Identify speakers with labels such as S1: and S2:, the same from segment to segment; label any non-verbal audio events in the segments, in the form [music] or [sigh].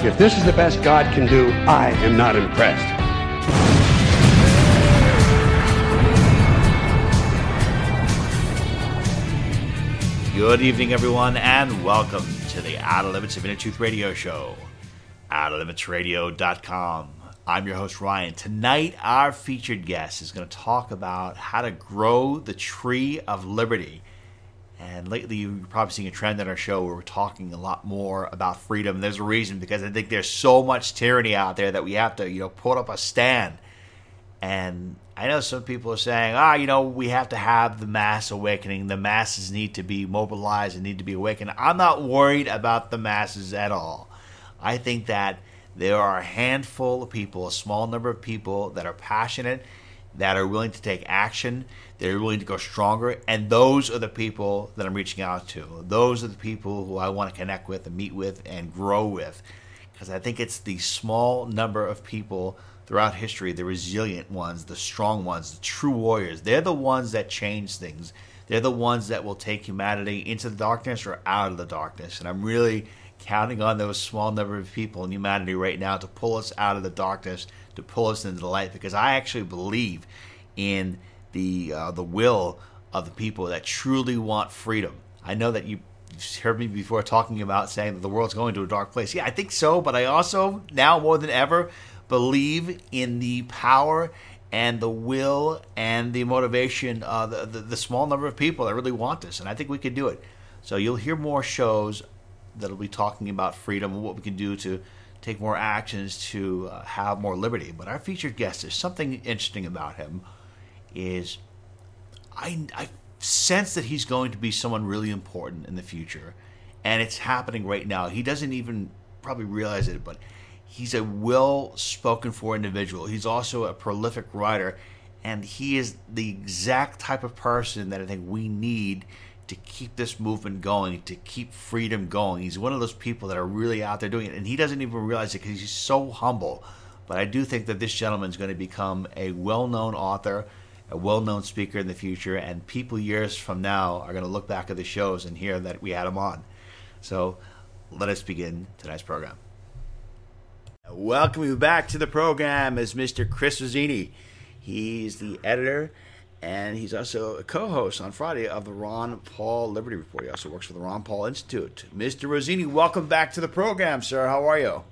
S1: If this is the best God can do, I am not impressed.
S2: Good evening, everyone, and welcome to the Outer Limits of Inner Truth Radio Show. OuterLimitsRadio.com. I'm your host, Ryan. Tonight, our featured guest is going to talk about how to grow the tree of liberty. And lately, you're probably seeing a trend on our show where we're talking a lot more about freedom. There's a reason because I think there's so much tyranny out there that we have to, you know, put up a stand. And I know some people are saying, ah, you know, we have to have the mass awakening. The masses need to be mobilized and need to be awakened. I'm not worried about the masses at all. I think that there are a handful of people, a small number of people that are passionate, that are willing to take action, they're willing to go stronger, and those are the people that I'm reaching out to. Those are the people who I want to connect with and meet with and grow with. Because I think it's the small number of people throughout history, the resilient ones, the strong ones, the true warriors. They're the ones that change things. They're the ones that will take humanity into the darkness or out of the darkness. And I'm really counting on those small number of people in humanity right now to pull us out of the darkness, to pull us into the light. Because I actually believe in the uh, the will of the people that truly want freedom. I know that you heard me before talking about saying that the world's going to a dark place. Yeah, I think so, but I also now more than ever believe in the power and the will and the motivation of the, the, the, small number of people that really want this. And I think we could do it. So you'll hear more shows that'll be talking about freedom and what we can do to take more actions to uh, have more liberty. But our featured guest, there's something interesting about him, is I, I sense that he's going to be someone really important in the future. And it's happening right now. He doesn't even probably realize it, but He's a well spoken for individual. He's also a prolific writer, and he is the exact type of person that I think we need to keep this movement going, to keep freedom going. He's one of those people that are really out there doing it, and he doesn't even realize it because he's so humble. But I do think that this gentleman is going to become a well known author, a well known speaker in the future, and people years from now are going to look back at the shows and hear that we had him on. So let us begin tonight's program. Welcome you back to the program is Mr. Chris Rossini. He's the editor and he's also a co-host on Friday of the Ron Paul Liberty Report. He also works for the Ron Paul Institute. Mr. Rossini, welcome back to the program, sir. How are you?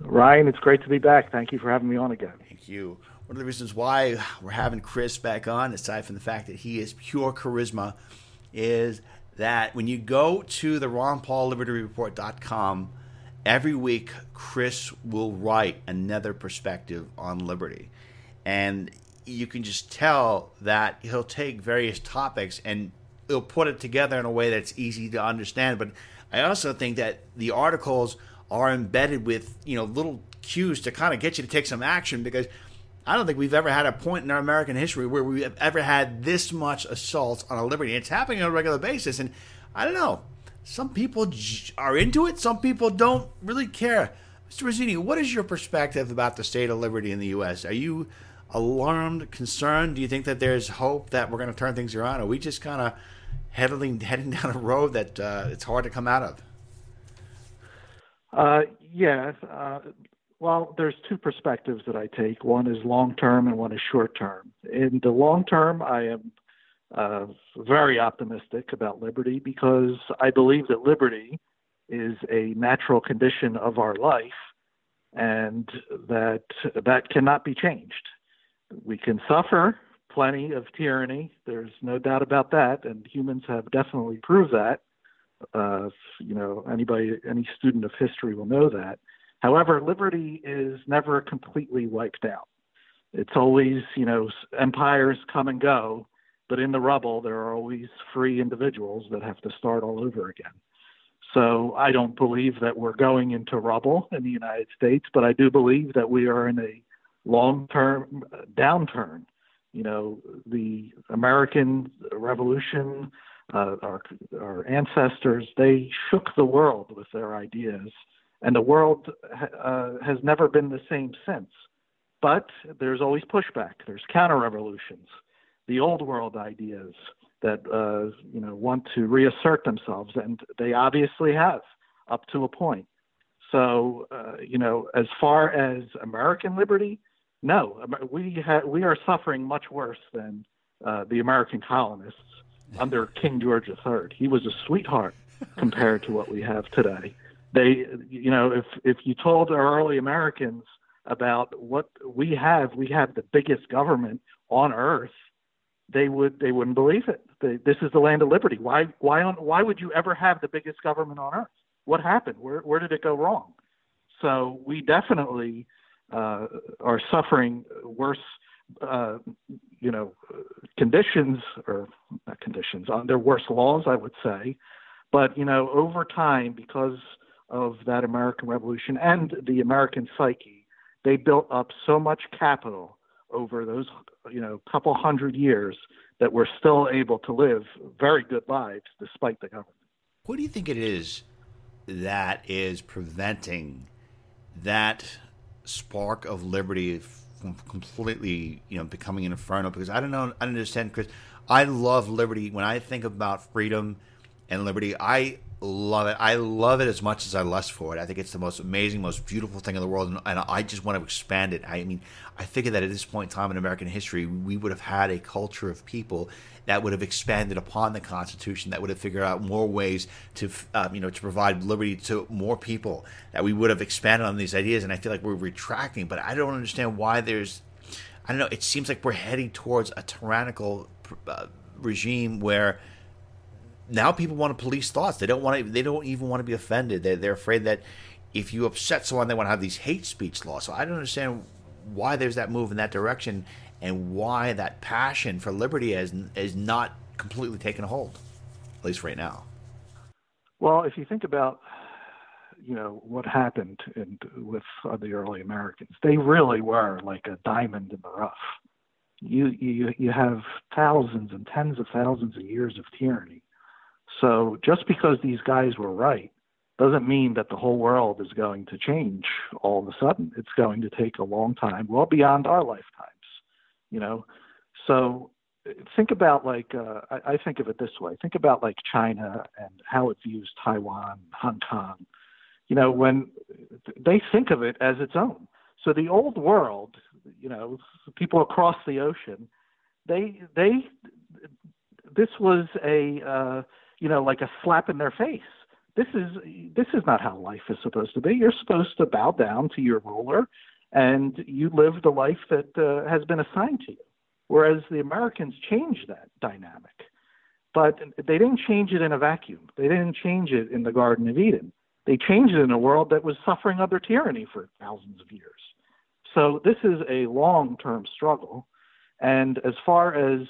S3: Ryan, it's great to be back. Thank you for having me on again.
S2: Thank you. One of the reasons why we're having Chris back on, aside from the fact that he is pure charisma, is that when you go to the Ron Paul Liberty every week Chris will write another perspective on liberty. And you can just tell that he'll take various topics and he'll put it together in a way that's easy to understand. But I also think that the articles are embedded with, you know, little cues to kind of get you to take some action because I don't think we've ever had a point in our American history where we have ever had this much assault on a liberty. It's happening on a regular basis. And I don't know some people are into it, some people don't really care. Mr. Rossini, what is your perspective about the state of liberty in the U.S.? Are you alarmed, concerned? Do you think that there's hope that we're going to turn things around? Are we just kind of heading heading down a road that uh, it's hard to come out of?
S3: Uh, yes. Uh, well, there's two perspectives that I take. One is long term, and one is short term. In the long term, I am uh, very optimistic about liberty because I believe that liberty is a natural condition of our life and that that cannot be changed. We can suffer plenty of tyranny. There's no doubt about that, and humans have definitely proved that. Uh, you know, anybody, any student of history will know that. However, liberty is never completely wiped out. It's always, you know, empires come and go, but in the rubble, there are always free individuals that have to start all over again. So I don't believe that we're going into rubble in the United States, but I do believe that we are in a long-term downturn. You know, the American Revolution, uh, our our ancestors, they shook the world with their ideas, and the world uh, has never been the same since. But there's always pushback. There's counter-revolutions. The old world ideas that uh, you know want to reassert themselves, and they obviously have up to a point. So uh, you know, as far as American liberty, no, we ha- we are suffering much worse than uh, the American colonists under King George III. He was a sweetheart compared to what we have today. They, you know, if if you told our early Americans about what we have, we have the biggest government on earth they would they wouldn't believe it. They, this is the land of liberty. Why why on why would you ever have the biggest government on earth? What happened? Where where did it go wrong? So we definitely uh, are suffering worse, uh, you know, conditions or conditions. Under worse laws, I would say. But you know, over time, because of that American Revolution and the American psyche, they built up so much capital over those you know couple hundred years that we're still able to live very good lives despite the government.
S2: What do you think it is that is preventing that spark of liberty from completely, you know, becoming an inferno? Because I don't know, I don't understand, Chris. I love liberty. When I think about freedom and liberty, I love it. I love it as much as I lust for it. I think it's the most amazing, most beautiful thing in the world, and, and, I just want to expand it. I mean, I figure that at this point in time in American history, we would have had a culture of people that would have expanded upon the Constitution, that would have figured out more ways to, um, you know, to provide liberty to more people. That we would have expanded on these ideas, and I feel like we're retracting. But I don't understand why there's, I don't know. It seems like we're heading towards a tyrannical uh, regime where now people want to police thoughts. They don't want to. They don't even want to be offended. They're, they're afraid that if you upset someone, they want to have these hate speech laws. So I don't understand why there's that move in that direction and why that passion for liberty is is not completely taken hold, at least right now.
S3: Well, if you think about you know what happened in, with the early Americans, they really were like a diamond in the rough. You you you have thousands and tens of thousands of years of tyranny so just because these guys were right doesn't mean that the whole world is going to change all of a sudden. It's going to take a long time, well beyond our lifetimes, you know. So think about like uh, I, I think of it this way: think about like China and how it views Taiwan, Hong Kong. You know, when they think of it as its own. So the old world, you know, people across the ocean, they they this was a uh, you know, like a slap in their face. This is this is not how life is supposed to be. You're supposed to bow down to your ruler, and you live the life that uh, has been assigned to you. Whereas the Americans changed that dynamic, but they didn't change it in a vacuum. They didn't change it in the Garden of Eden. They changed it in a world that was suffering under tyranny for thousands of years. So this is a long-term struggle, and as far as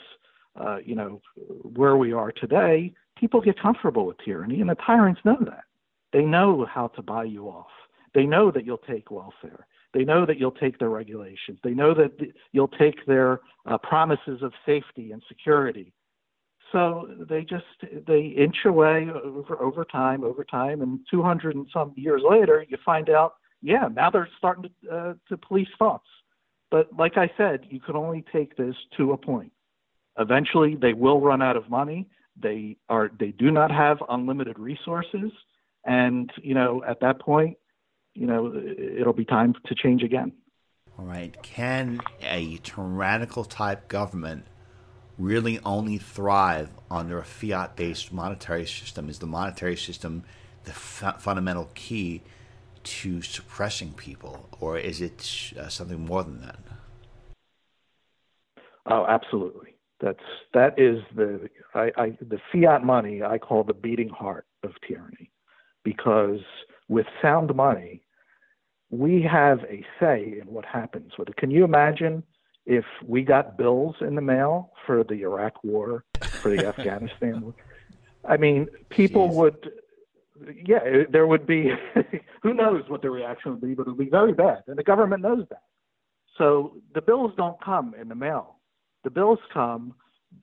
S3: uh, you know where we are today, people get comfortable with tyranny, and the tyrants know that. They know how to buy you off. They know that you'll take welfare. They know that you'll take their regulations. They know that you'll take their uh, promises of safety and security. So they just they inch away over over time, over time, and 200 and some years later, you find out, yeah, now they're starting to uh, to police thoughts. But like I said, you can only take this to a point. Eventually, they will run out of money. They are they do not have unlimited resources, and you know at that point, you know it'll be time to change again.
S2: All right. Can a tyrannical type government really only thrive under a fiat based monetary system? Is the monetary system the f- fundamental key to suppressing people, or is it uh, something more than that?
S3: Oh, absolutely. That's that is the I, I the fiat money I call the beating heart of tyranny, because with sound money, we have a say in what happens with it. Can you imagine if we got bills in the mail for the Iraq War, for the [laughs] Afghanistan War? I mean, people Jeez. would yeah, there would be. [laughs] who knows what the reaction would be, but it would be very bad, and the government knows that. So the bills don't come in the mail. The bills come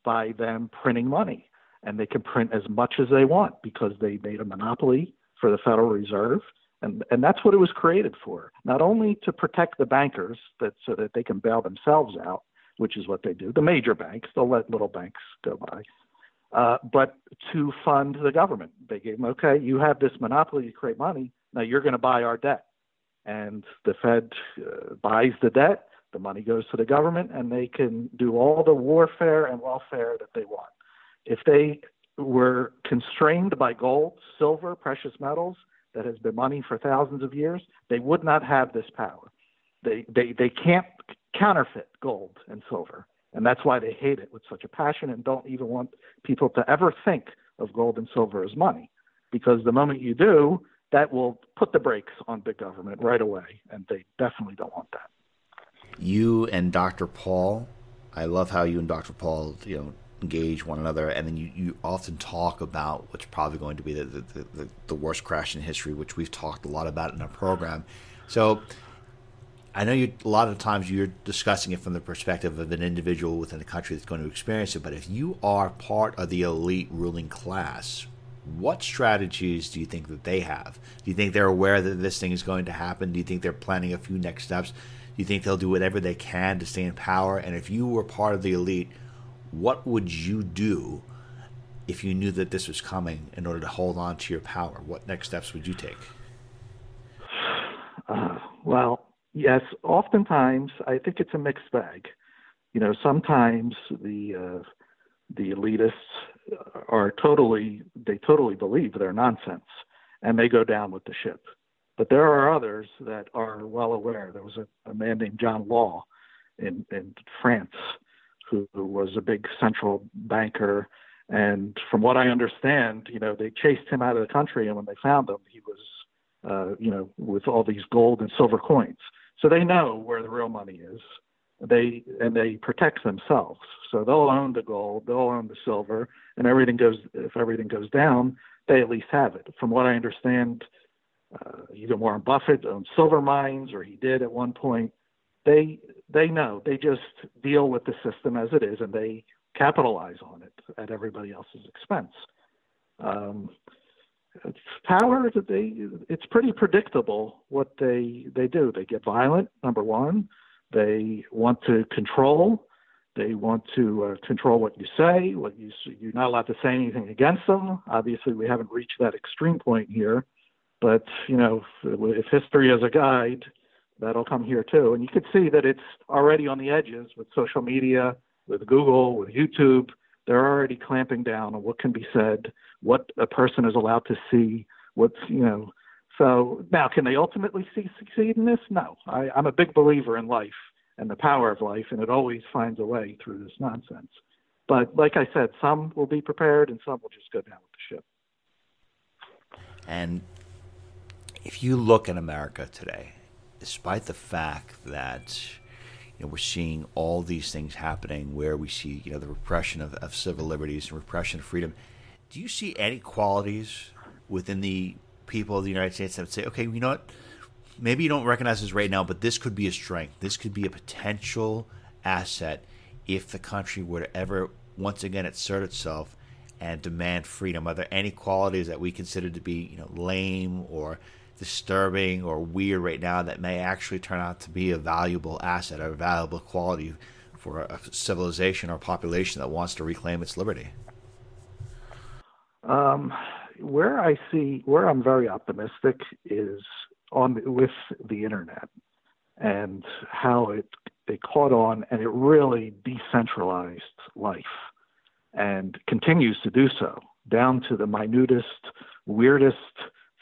S3: by them printing money, and they can print as much as they want because they made a monopoly for the Federal Reserve, and and that's what it was created for. Not only to protect the bankers, that so that they can bail themselves out, which is what they do. The major banks, they'll let little banks go by uh, but to fund the government. They gave them, okay, you have this monopoly to create money. Now you're going to buy our debt. And the Fed uh, buys the debt, the money goes to the government, and they can do all the warfare and welfare that they want. If they were constrained by gold, silver, precious metals that has been money for thousands of years, they would not have this power. They, they, they can't counterfeit gold and silver. And that's why they hate it with such a passion and don't even want people to ever think of gold and silver as money. Because the moment you do, that will put the brakes on big government right away. And they definitely don't want that.
S2: You and Dr. Paul, I love how you and Dr. Paul, you know, engage one another, and then you, you often talk about what's probably going to be the, the, the, the worst crash in history, which we've talked a lot about in our program. So I know you a lot of times you're discussing it from the perspective of an individual within the country that's going to experience it, but if you are part of the elite ruling class, what strategies do you think that they have? Do you think they're aware that this thing is going to happen? Do you think they're planning a few next steps? You think they'll do whatever they can to stay in power? And if you were part of the elite, what would you do if you knew that this was coming in order to hold on to your power? What next steps would you take?
S3: Uh, well, Yes, oftentimes I think it's a mixed bag. You know, sometimes the uh, the elitists are totally they totally believe they're nonsense and they go down with the ship. But there are others that are well aware. There was a, a man named John Law in in France who, who was a big central banker and from what I understand, you know, they chased him out of the country and when they found him he was uh, you know, with all these gold and silver coins. So they know where the real money is. They and they protect themselves. So they'll own the gold, they'll own the silver, and everything goes. If everything goes down, they at least have it. From what I understand, uh, either Warren Buffett owns silver mines, or he did at one point. They they know. They just deal with the system as it is, and they capitalize on it at everybody else's expense. Um, power they it's pretty predictable what they they do they get violent number one they want to control they want to uh, control what you say what you you're not allowed to say anything against them obviously we haven't reached that extreme point here but you know if, history is a guide that'll come here too and you can see that it's already on the edges with social media with google with youtube they're already clamping down on what can be said, what a person is allowed to see, what's, you know. So now, can they ultimately see, succeed in this? No. I, I'm a big believer in life and the power of life, and it always finds a way through this nonsense. But like I said, some will be prepared and some will just go down with the ship.
S2: And if you look at America today, despite the fact that you know, we're seeing all these things happening where we see, you know, the repression of, of civil liberties and repression of freedom. Do you see any qualities within the people of the United States that would say, okay, you know what? Maybe you don't recognize this right now, but this could be a strength. This could be a potential asset if the country were to ever once again assert itself and demand freedom. Are there any qualities that we consider to be, you know, lame or disturbing or weird right now that may actually turn out to be a valuable asset, a valuable quality for a civilization or population that wants to reclaim its liberty?
S3: Um, where I see, where I'm very optimistic is on with the internet and how it it caught on and it really decentralized life and continues to do so down to the minutest, weirdest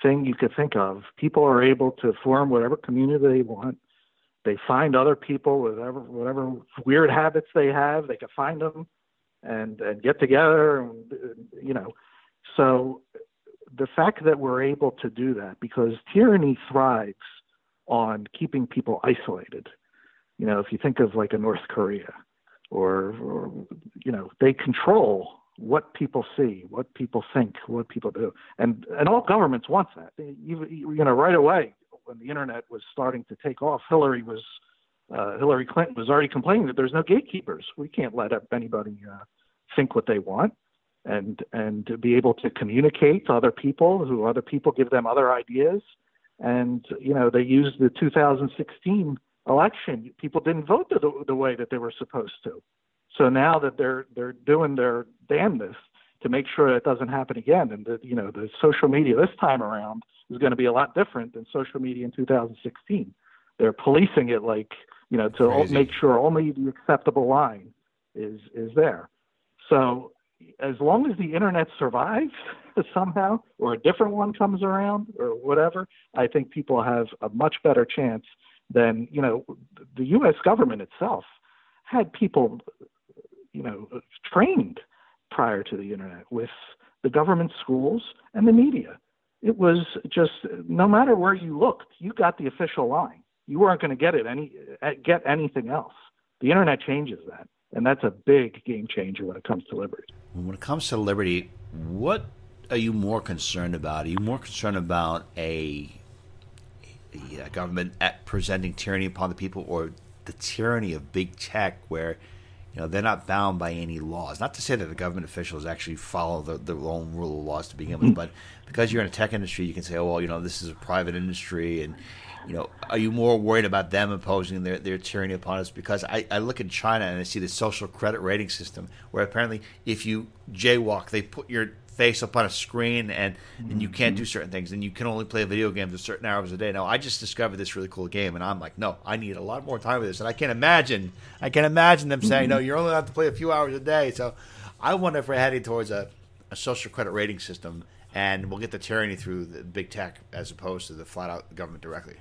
S3: thing you could think of. People are able to form whatever community they want. They find other people, whatever whatever weird habits they have, they can find them and and get together. And, you know, so the fact that we're able to do that because tyranny thrives on keeping people isolated. You know, if you think of like a North Korea, or, or you know, they control what people see, what people think, what people do, and and all governments want that. You, you know, right away when the internet was starting to take off, Hillary was uh, Hillary Clinton was already complaining that there's no gatekeepers. We can't let anybody uh, think what they want, and and to be able to communicate to other people, who other people give them other ideas, and you know they used the 2016 election. People didn't vote the, the way that they were supposed to. So now that they're they're doing their damnedest to make sure it doesn't happen again, and that you know the social media this time around is going to be a lot different than social media in 2016. They're policing it like you know to
S2: Crazy.
S3: make sure only the acceptable line is is there. So as long as the internet survives [laughs] somehow, or a different one comes around, or whatever, I think people have a much better chance than you know the U.S. government itself had people you know trained prior to the internet with the government schools and the media. It was just no matter where you looked, you got the official line. You weren't going to get it any eh, get anything else. The internet changes that, and that's a big game changer when it comes to liberty.
S2: When it comes to liberty, what are you more concerned about? Are you more concerned about a, a government presenting tyranny upon the people, or the tyranny of big tech, where you know they're not bound by any laws? Not to say that the government officials actually follow the, their own rule of laws to begin with, mm-hmm. but because you're in a tech industry, you can say, "Oh well, you know, this is a private industry," and you know, are you more worried about them imposing their, their tyranny upon us? Because I, I look at China and I see the social credit rating system where apparently if you jaywalk, they put your face up on a screen and, and you can't do certain things and you can only play video games a certain hours a day. Now I just discovered this really cool game and I'm like, no, I need a lot more time with this. And I can't imagine I can imagine them saying, no, you're only allowed to play a few hours a day. So I wonder if we're heading towards a, a social credit rating system and we'll get the tyranny through the big tech as opposed to the flat out government directly.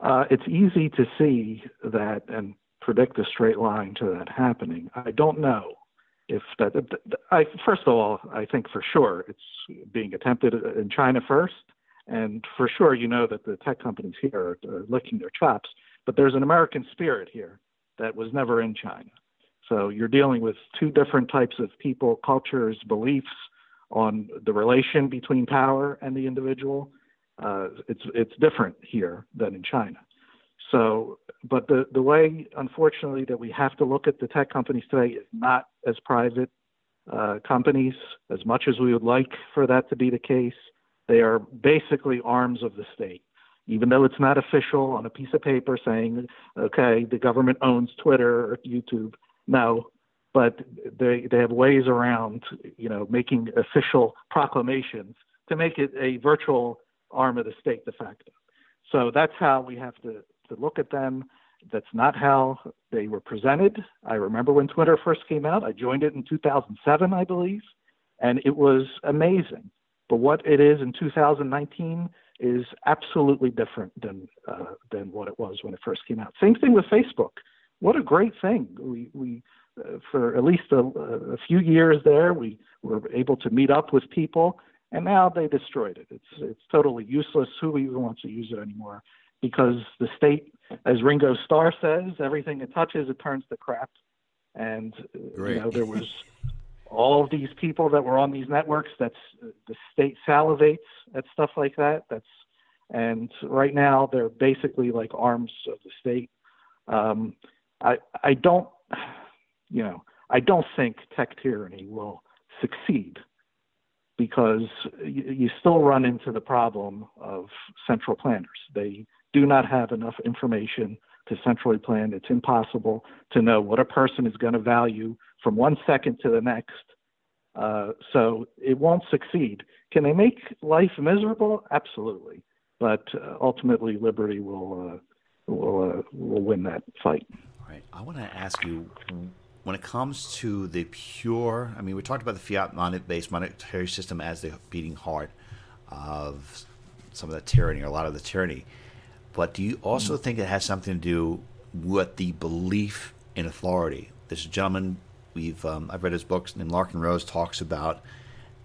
S3: Uh, it's easy to see that and predict a straight line to that happening. I don't know if that. I first of all, I think for sure it's being attempted in China first, and for sure you know that the tech companies here are licking their chops. But there's an American spirit here that was never in China. So you're dealing with two different types of people, cultures, beliefs on the relation between power and the individual uh, it's it's different here than in China. So, but the the way, unfortunately, that we have to look at the tech companies today is not as private uh, companies as much as we would like for that to be the case. They are basically arms of the state, even though it's not official on a piece of paper saying, okay, the government owns Twitter or YouTube. No, but they they have ways around, you know, making official proclamations to make it a virtual arm of the state de facto. So that's how we have to, to look at them. That's not how they were presented. I remember when Twitter first came out. I joined it in 2007, I believe, and it was amazing. But what it is in 2019 is absolutely different than uh, than what it was when it first came out. Same thing with Facebook. What a great thing! We we uh, for at least a, a few years there, we were able to meet up with people and now they destroyed it. It's it's totally useless. Who even wants to use it anymore? Because the state, as Ringo Starr says, everything it touches it turns to crap. And
S2: Great.
S3: you know there was all of these people that were on these networks. That's the state salivates at stuff like that. That's and right now they're basically like arms of the state. Um, I I don't, [sighs] you know, I don't think tech tyranny will succeed because you, you still run into the problem of central planners. They do not have enough information to centrally plan. It's impossible to know what a person is going to value from one second to the next. Uh, so it won't succeed. Can they make life miserable? Absolutely. But uh, ultimately, liberty will uh, will uh, will win that fight.
S2: All right. I want to ask you when it comes to the pure, I mean, we talked about the fiat money based monetary system as the beating heart of some of the tyranny or a lot of the tyranny. But do you also mm think it has something to do with the belief in authority? This gentleman, we've um, I've read his books, and Larken Rose talks about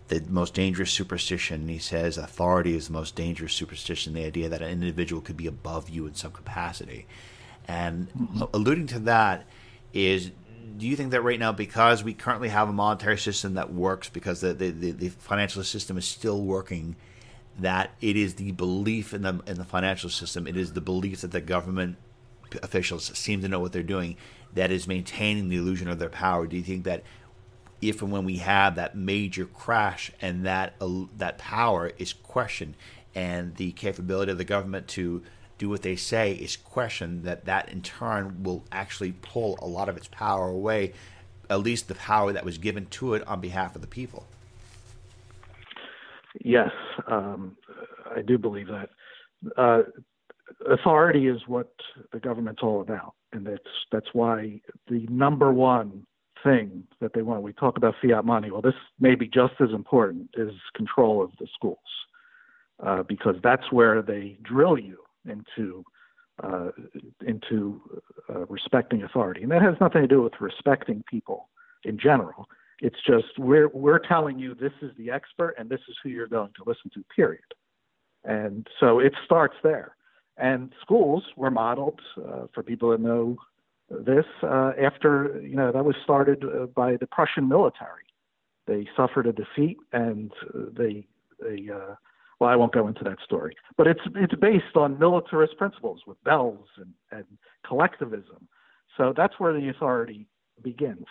S2: the most dangerous superstition. He says authority is the most dangerous superstition. The idea that an individual could be above you in some capacity, and mm-hmm. alluding to that is do you think that right now, because we currently have a monetary system that works, because the, the, the, the financial system is still working, that it is the belief in the in the financial system, it is the belief that the government officials seem to know what they're doing, that is maintaining the illusion of their power. Do you think that if and when we have that major crash and that uh, that power is questioned and the capability of the government to do what they say is questioned, that that in turn will actually pull a lot of its power away, at least the power that was given to it on behalf of the people.
S3: Yes, um, I do believe that. Uh, authority is what the government's all about, and that's that's why the number one thing that they want. We talk about fiat money. Well, this may be just as important is control of the schools, uh, because that's where they drill you into uh, into uh, respecting authority, and that has nothing to do with respecting people in general. It's just we're we're telling you this is the expert and this is who you're going to listen to. Period. And so it starts there. And schools were modeled uh, for people that know this uh, after you know that was started uh, by the Prussian military. They suffered a defeat and they they uh, well I won't go into that story, but it's it's based on militarist principles with bells and, and collectivism. So that's where the authority begins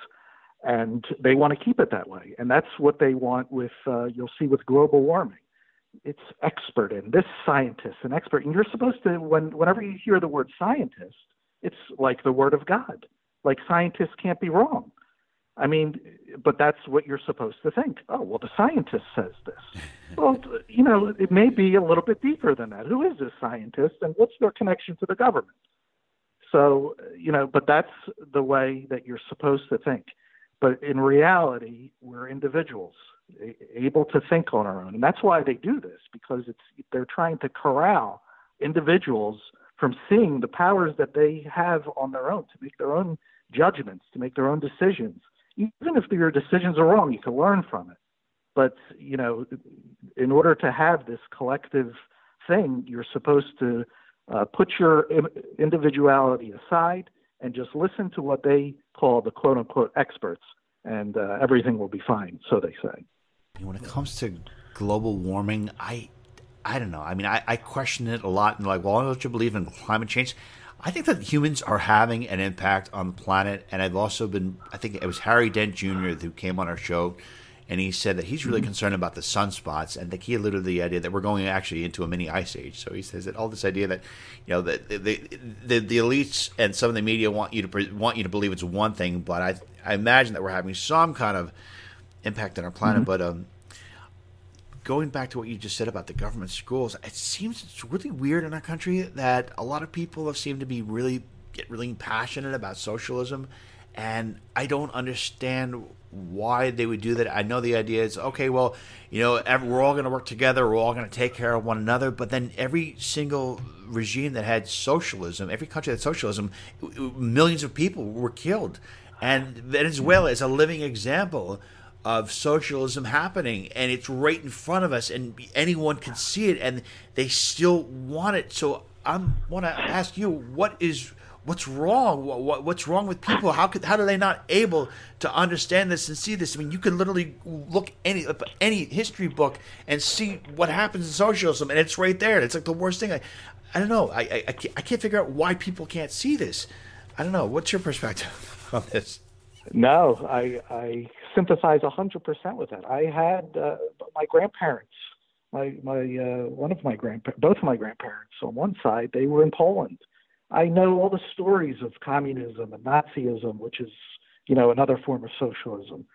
S3: and they want to keep it that way. And that's what they want with uh, you'll see with global warming. It's expert in this scientist, an expert, and you're supposed to when whenever you hear the word scientist, it's like the word of God. Like scientists can't be wrong. I mean, but that's what you're supposed to think. Oh, well, the scientist says this. [laughs] well, you know, it may be a little bit deeper than that. Who is this scientist, and what's their connection to the government? So, you know, but that's the way that you're supposed to think. But in reality, we're individuals able to think on our own, and that's why they do this because it's they're trying to corral individuals from seeing the powers that they have on their own to make their own judgments, to make their own decisions. Even if your decisions are wrong, you can learn from it. But you know, in order to have this collective thing, you're supposed to uh, put your individuality aside and just listen to what they call the quote unquote experts, and uh, everything will be fine, so they say.
S2: When it comes to global warming, I I don't know. I mean, I, I question it a lot and like, well, don't you believe in climate change? I think that humans are having an impact on the planet, and I've also been. I think it was Harry Dent Jr. who came on our show and he said that he's really mm-hmm. concerned about the sunspots, and that he alluded to the idea that we're going actually into a mini ice age. So he says that all this idea that you know the the, the, the elites and some of the media want you to want you to believe it's one thing, but I I imagine that we're having some kind of impact on our planet. Mm-hmm. But um, going back to what you just said about the government schools, it seems it's really weird in our country that a lot of people have seemed to be really get really passionate about socialism, and I don't understand why they would do that. I know the idea is okay. Well, you know, every, we're all going to work together. We're all going to take care of one another. But then every single regime that had socialism, every country that had socialism, millions of people were killed, and Venezuela is a living example of socialism happening and it's right in front of us and anyone can see it and they still want it so i want to ask you what is what's wrong? What, what's wrong with people? How could how are they not able to understand this and see this? I mean, you can literally look any any history book and see what happens in socialism, and it's right there. It's like the worst thing. I, I don't know. I, I, I can't, figure out why people can't see this. I don't know. What's your perspective [laughs] on this?
S3: No, I I sympathize hundred percent with that. I had uh, my grandparents, my my uh, one of my grandparents, both of my grandparents on one side, they were in Poland I know all the stories of communism and Nazism, which is, you know, another form of socialism.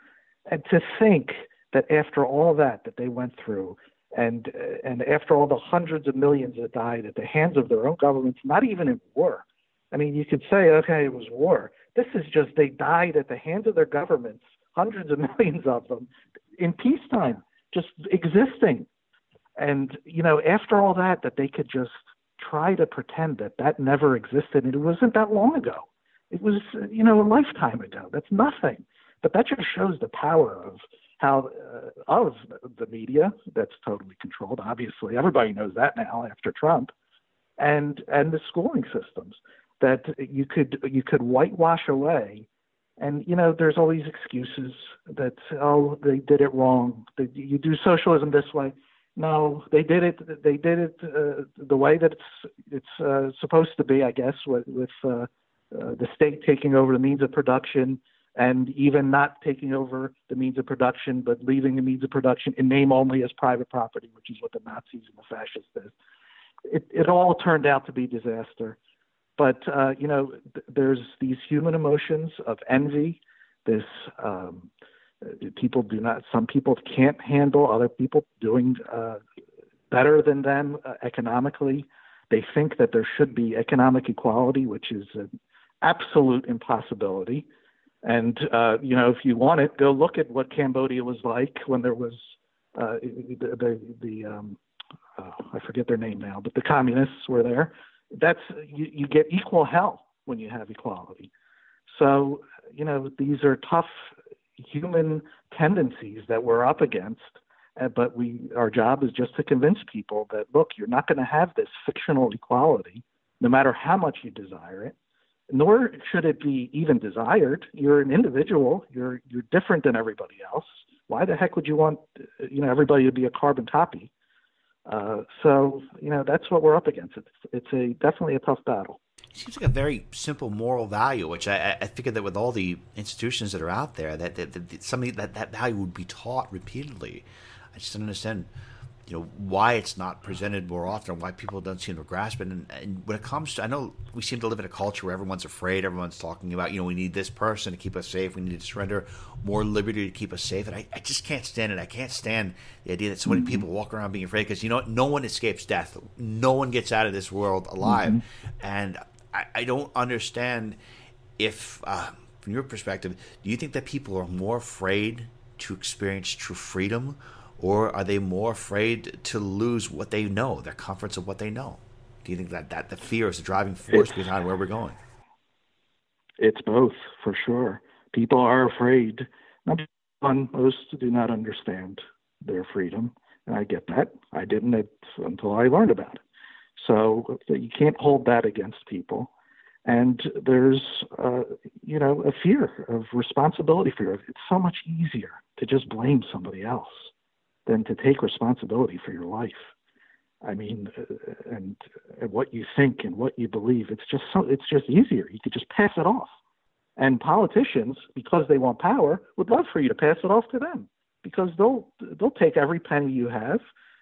S3: And to think that after all that that they went through, and and after all the hundreds of millions that died at the hands of their own governments, not even in war. I mean, you could say, okay, it was war. This is just they died at the hands of their governments, hundreds of [laughs] millions of them, in peacetime, just existing. And you know, after all that, that they could just try to pretend that that never existed and it wasn't that long ago. It was, you know, a lifetime ago. That's nothing. But that just shows the power of how uh, of the media that's totally controlled. Obviously, everybody knows that now after Trump, and and the schooling systems that you could you could whitewash away And you know, there's all these excuses that oh they did it wrong. You do socialism this way. No, they did it. They did it uh, the way that it's it's uh, supposed to be, I guess, with, with uh, uh, the state taking over the means of production and even not taking over the means of production, but leaving the means of production in name only as private property, which is what the Nazis and the fascists did. It, it all turned out to be disaster. But uh, you know, th- there's these human emotions of envy. This um, people do not. Some people can't handle other people doing uh, better than them uh, economically. They think that there should be economic equality, which is an absolute impossibility. And uh, you know, if you want it, go look at what Cambodia was like when there was uh, the the, the um, uh, I forget their name now, but the communists were there. That's you, you get equal hell when you have equality. So you know, these are tough human tendencies that we're up against. Uh, but we, our job is just to convince people that look, you're not going to have this fictional equality, no matter how much you desire it nor should it be even desired. You're an individual. You're you're different than everybody else. Why the heck would you want you know everybody to be a carbon copy? Uh, so you know that's what we're up against. It's it's a definitely a tough battle.
S2: Seems like a very simple moral value, which I, I figure that with all the institutions that are out there, that, that, that something that that value would be taught repeatedly. I just don't understand you know why it's not presented more often, why people don't seem to grasp it. And, and, when it comes to, I know we seem to live in a culture where everyone's afraid, everyone's talking about, you know, we need this person to keep us safe, we need to surrender more liberty to keep us safe, and I, I just can't stand it. I can't stand the idea that so many mm-hmm. people walk around being afraid because you know no one escapes death, no one gets out of this world alive, mm-hmm. and I, I, don't understand if. Uh, from your perspective, do you think that people are more afraid to experience true freedom or are they more afraid to lose what they know, their comforts of what they know? Do you think that, that the fear is the driving force it's, behind where we're going?
S3: It's both, for sure. People are afraid. Number one, most do not understand their freedom, and I get that. I didn't until I learned about it. So you can't hold that against people. And there's, uh, you know, a fear of responsibility fear. It's so much easier to just blame somebody else than to take responsibility for your life. I mean, uh, and, and what you think and what you believe, it's just so, it's just easier. You could just pass it off. And politicians, because they want power, would love for you to pass it off to them because they'll they'll take every penny you have.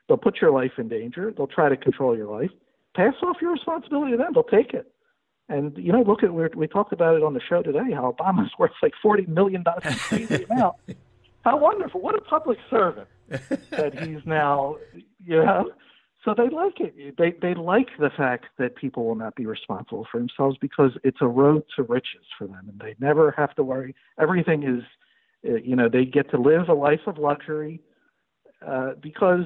S3: They'll put your life in danger. They'll try to control your life. Pass off your responsibility to them. They'll take it. And you know, look at we we talked about it on the show today. How Obama's [laughs] worth like forty million dollars. [laughs] How wonderful! What a public servant that he's now, you know. So they like it. They they like the fact that people will not be responsible for themselves because it's a road to riches for them, and they never have to worry. Everything is, uh, you know, they get to live a life of luxury uh, because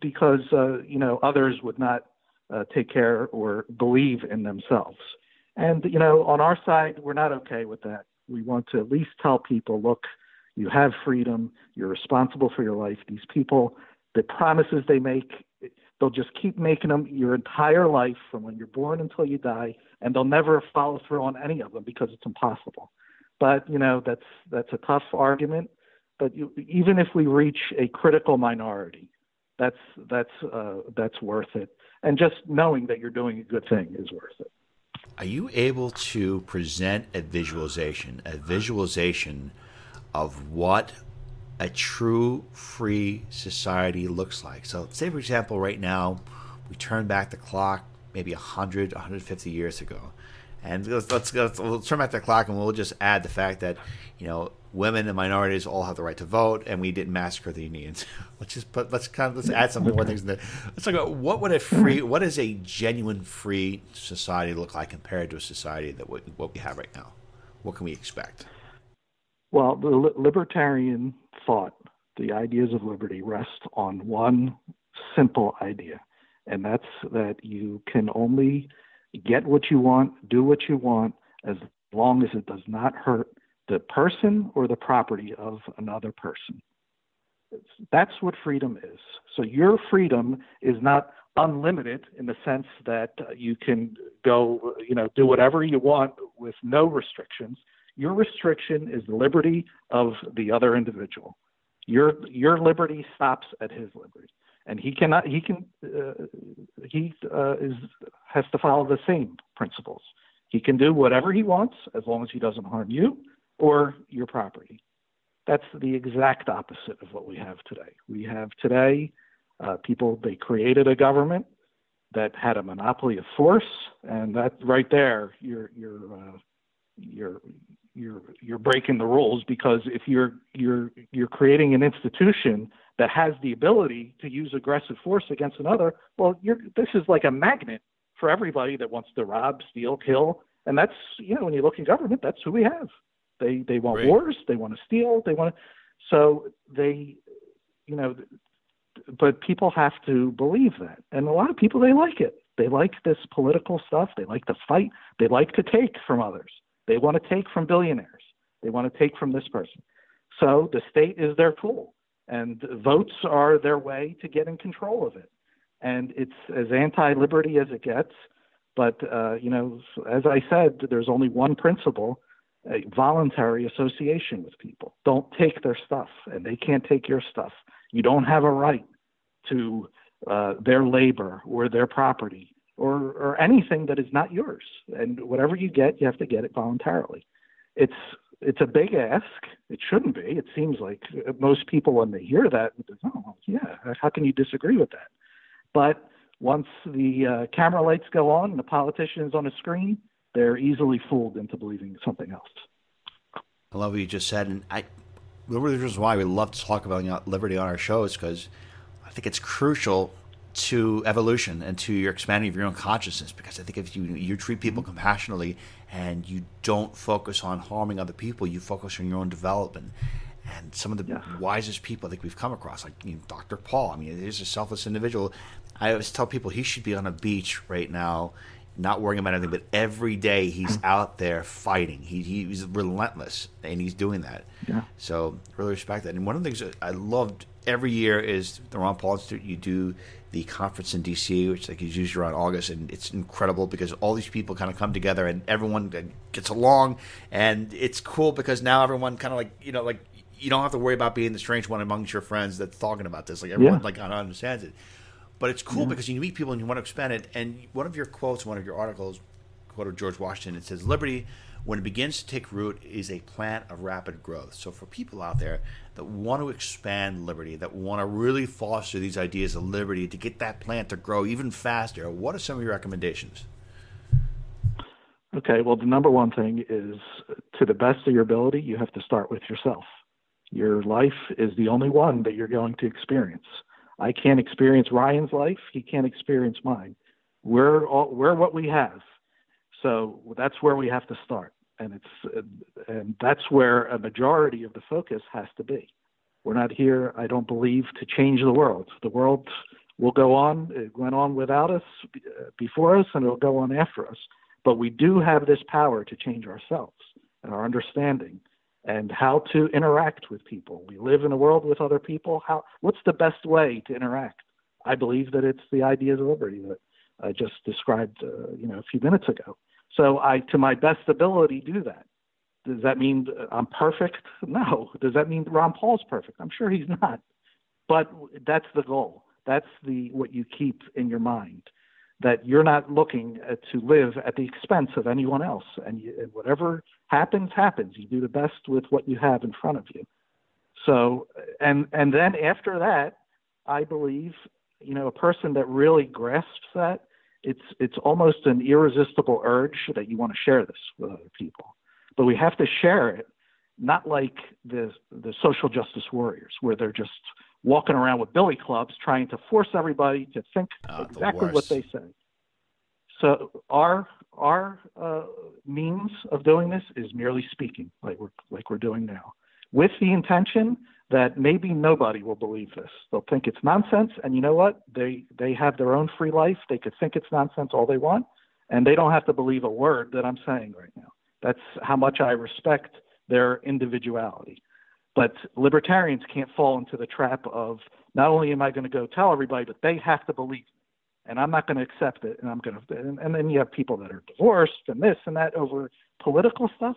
S3: because uh, you know others would not uh, take care or believe in themselves. And you know, on our side, we're not okay with that. We want to at least tell people, look, you have freedom. You're responsible for your life. These people, the promises they make, they'll just keep making them your entire life from when you're born until you die, and they'll never follow through on any of them because it's impossible. But you know that's that's a tough argument. But you, even if we reach a critical minority, that's that's uh, that's worth it. And just knowing that you're doing a good thing is worth it.
S2: Are you able to present a visualization, a visualization? of what a true free society looks like. So, say for example, right now we turn back the clock maybe 100, 150 years ago, and let's, let's, let's turn back the clock and we'll just add the fact that you know women and minorities all have the right to vote, and we didn't massacre the Indians. let's just put let's kind of let's add some more things in there. Let's talk about what would a free, what does a genuine free society look like compared to a society that we, what we have right now? What can we expect?
S3: Well, the libertarian thought, the ideas of liberty, rest on one simple idea, and that's that you can only get what you want, do what you want, as long as it does not hurt the person or the property of another person. That's what freedom is. So your freedom is not unlimited in the sense that you can go, you know, do whatever you want with no restrictions Your restriction is the liberty of the other individual. Your your liberty stops at his liberty, and he cannot. He can. Uh, he uh, is has to follow the same principles. He can do whatever he wants as long as he doesn't harm you or your property. That's the exact opposite of what we have today. We have today uh, people. They created a government that had a monopoly of force, and that right there, you're you're uh, you're you're you're breaking the rules because if you're you're you're creating an institution that has the ability to use aggressive force against another, well, you're this is like a magnet for everybody that wants to rob, steal, kill, and that's you know when you look in government, that's who we have. They they want wars, they want to steal, they want to, so they, you know, but people have to believe that, and a lot of people they like it. They like this political stuff. They like to fight. They like to take from others. They want to take from billionaires. They want to take from this person. So the state is their tool, and votes are their way to get in control of it. And it's as anti-liberty as it gets. But uh, you know, as I said, there's only one principle: a voluntary association with people. Don't take their stuff, and they can't take your stuff. You don't have a right to uh, their labor or their property or, or anything that is not yours. And whatever you get, you have to get it voluntarily. It's it's a big ask. It shouldn't be. It seems like most people, when they hear that, they oh, yeah, how can you disagree with that? But once the uh, camera lights go on and the politician is on a screen, they're easily fooled into believing something else.
S2: I love what you just said, and I one of the reasons why we love to talk about liberty on our show is because I think it's crucial to evolution and to your expanding of your own consciousness. Because I think if you you treat people compassionately and you don't focus on harming other people, you focus on your own development. And some of the
S3: Yeah.
S2: wisest people I think we've come across, like you know, Dr. Paul. I mean, he's a selfless individual. I always tell people he should be on a beach right now, not worrying about anything. But every day he's out there fighting. He he's relentless, and he's doing that.
S3: Yeah.
S2: So really respect that. And one of the things that I loved every year is the Ron Paul Institute. You do the conference in DC, which like is usually around August, and it's incredible because all these people kind of come together and everyone uh, gets along, and it's cool because now everyone kind of like you know like you don't have to worry about being the strange one amongst your friends that's talking about this. Like everyone
S3: Yeah.
S2: like kind of understands it. But it's cool because you meet people and you want to expand it. And one of your quotes, one of your articles, quoted George Washington. It says, "Liberty, when it begins to take root, is a plant of rapid growth." So for people out there that want to expand liberty, that want to really foster these ideas of liberty to get that plant to grow even faster, what are some of your recommendations?
S3: Okay, well, the number one thing is to the best of your ability, you have to start with yourself. Your life is the only one that you're going to experience. I can't experience Ryan's life, he can't experience mine. We're all, we're what we have. So that's where we have to start. And it's and that's where a majority of the focus has to be. We're not here, I don't believe, to change the world. The world will go on. It went on without us before us, and it'll go on after us but we do have this power to change ourselves and our understanding and how to interact with people. We live in a world with other people. How what's the best way to interact? I believe that it's the ideas of liberty that I just described, uh, you know, a few minutes ago. So I, to my best ability, do that. Does that mean I'm perfect? [laughs] No. Does that mean Ron Paul's perfect? I'm sure he's not. But that's the goal. That's the what you keep in your mind that you're not looking uh, to live at the expense of anyone else. And, you, whatever happens, happens. You do the best with what you have in front of you. So, and and then after that, I believe, you know, a person that really grasps that, it's it's almost an irresistible urge that you want to share this with other people. But we have to share it, not like the the social justice warriors, where they're just walking around with billy clubs trying to force everybody to think
S2: Ah,
S3: exactly what they say. So our our uh, means of doing this is merely speaking, like we're like we're doing now, with the intention that maybe nobody will believe this. They'll think it's nonsense, and you know what? They they have their own free life. They could think it's nonsense all they want, and they don't have to believe a word that I'm saying right now. That's how much I respect their individuality. But libertarians can't fall into the trap of not only am I going to go tell everybody, but they have to believe. And I'm not going to accept it. And I'm going to, and, and then you have people that are divorced and this and that over political stuff.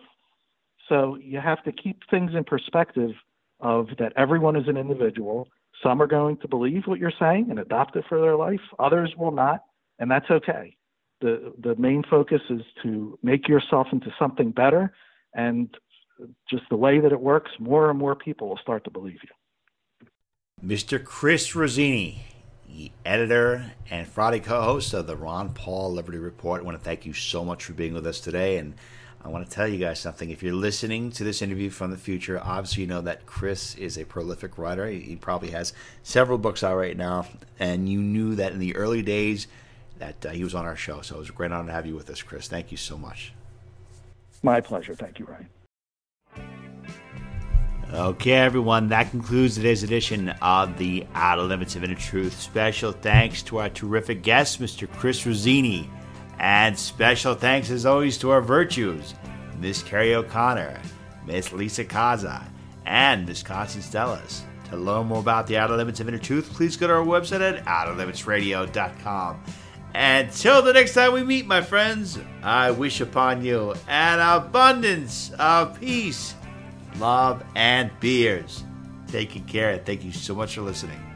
S3: So you have to keep things in perspective of that everyone is an individual. Some are going to believe what you're saying and adopt it for their life. Others will not, and that's okay. The the main focus is to make yourself into something better and just the way that it works, more and more people will start to believe you.
S2: Mr. Chris Rossini, the editor and Friday co-host of the Ron Paul Liberty Report. I want to thank you so much for being with us today and I want to tell you guys something. If you're listening to this interview from the future, obviously you know that Chris is a prolific writer. He probably has several books out right now, and you knew that in the early days that uh, he was on our show. So it was a great honor to have you with us, Chris. Thank you so much.
S3: My pleasure. Thank you, Ryan.
S2: Okay, everyone, that concludes today's edition of the Outer Limits of Inner Truth. Special thanks to our terrific guest, Mr. Chris Rossini. And special thanks, as always, to our virtues Miss Carrie O'Connor, Miss Lisa Kaza, and Miss Constance Stellas. To learn more about the Outer Limits of Inner Truth, please go to our website at outerlimitsradio.com. Until the next time we meet, my friends, I wish upon you an abundance of peace love, and beers. Taking care. Thank you so much for listening.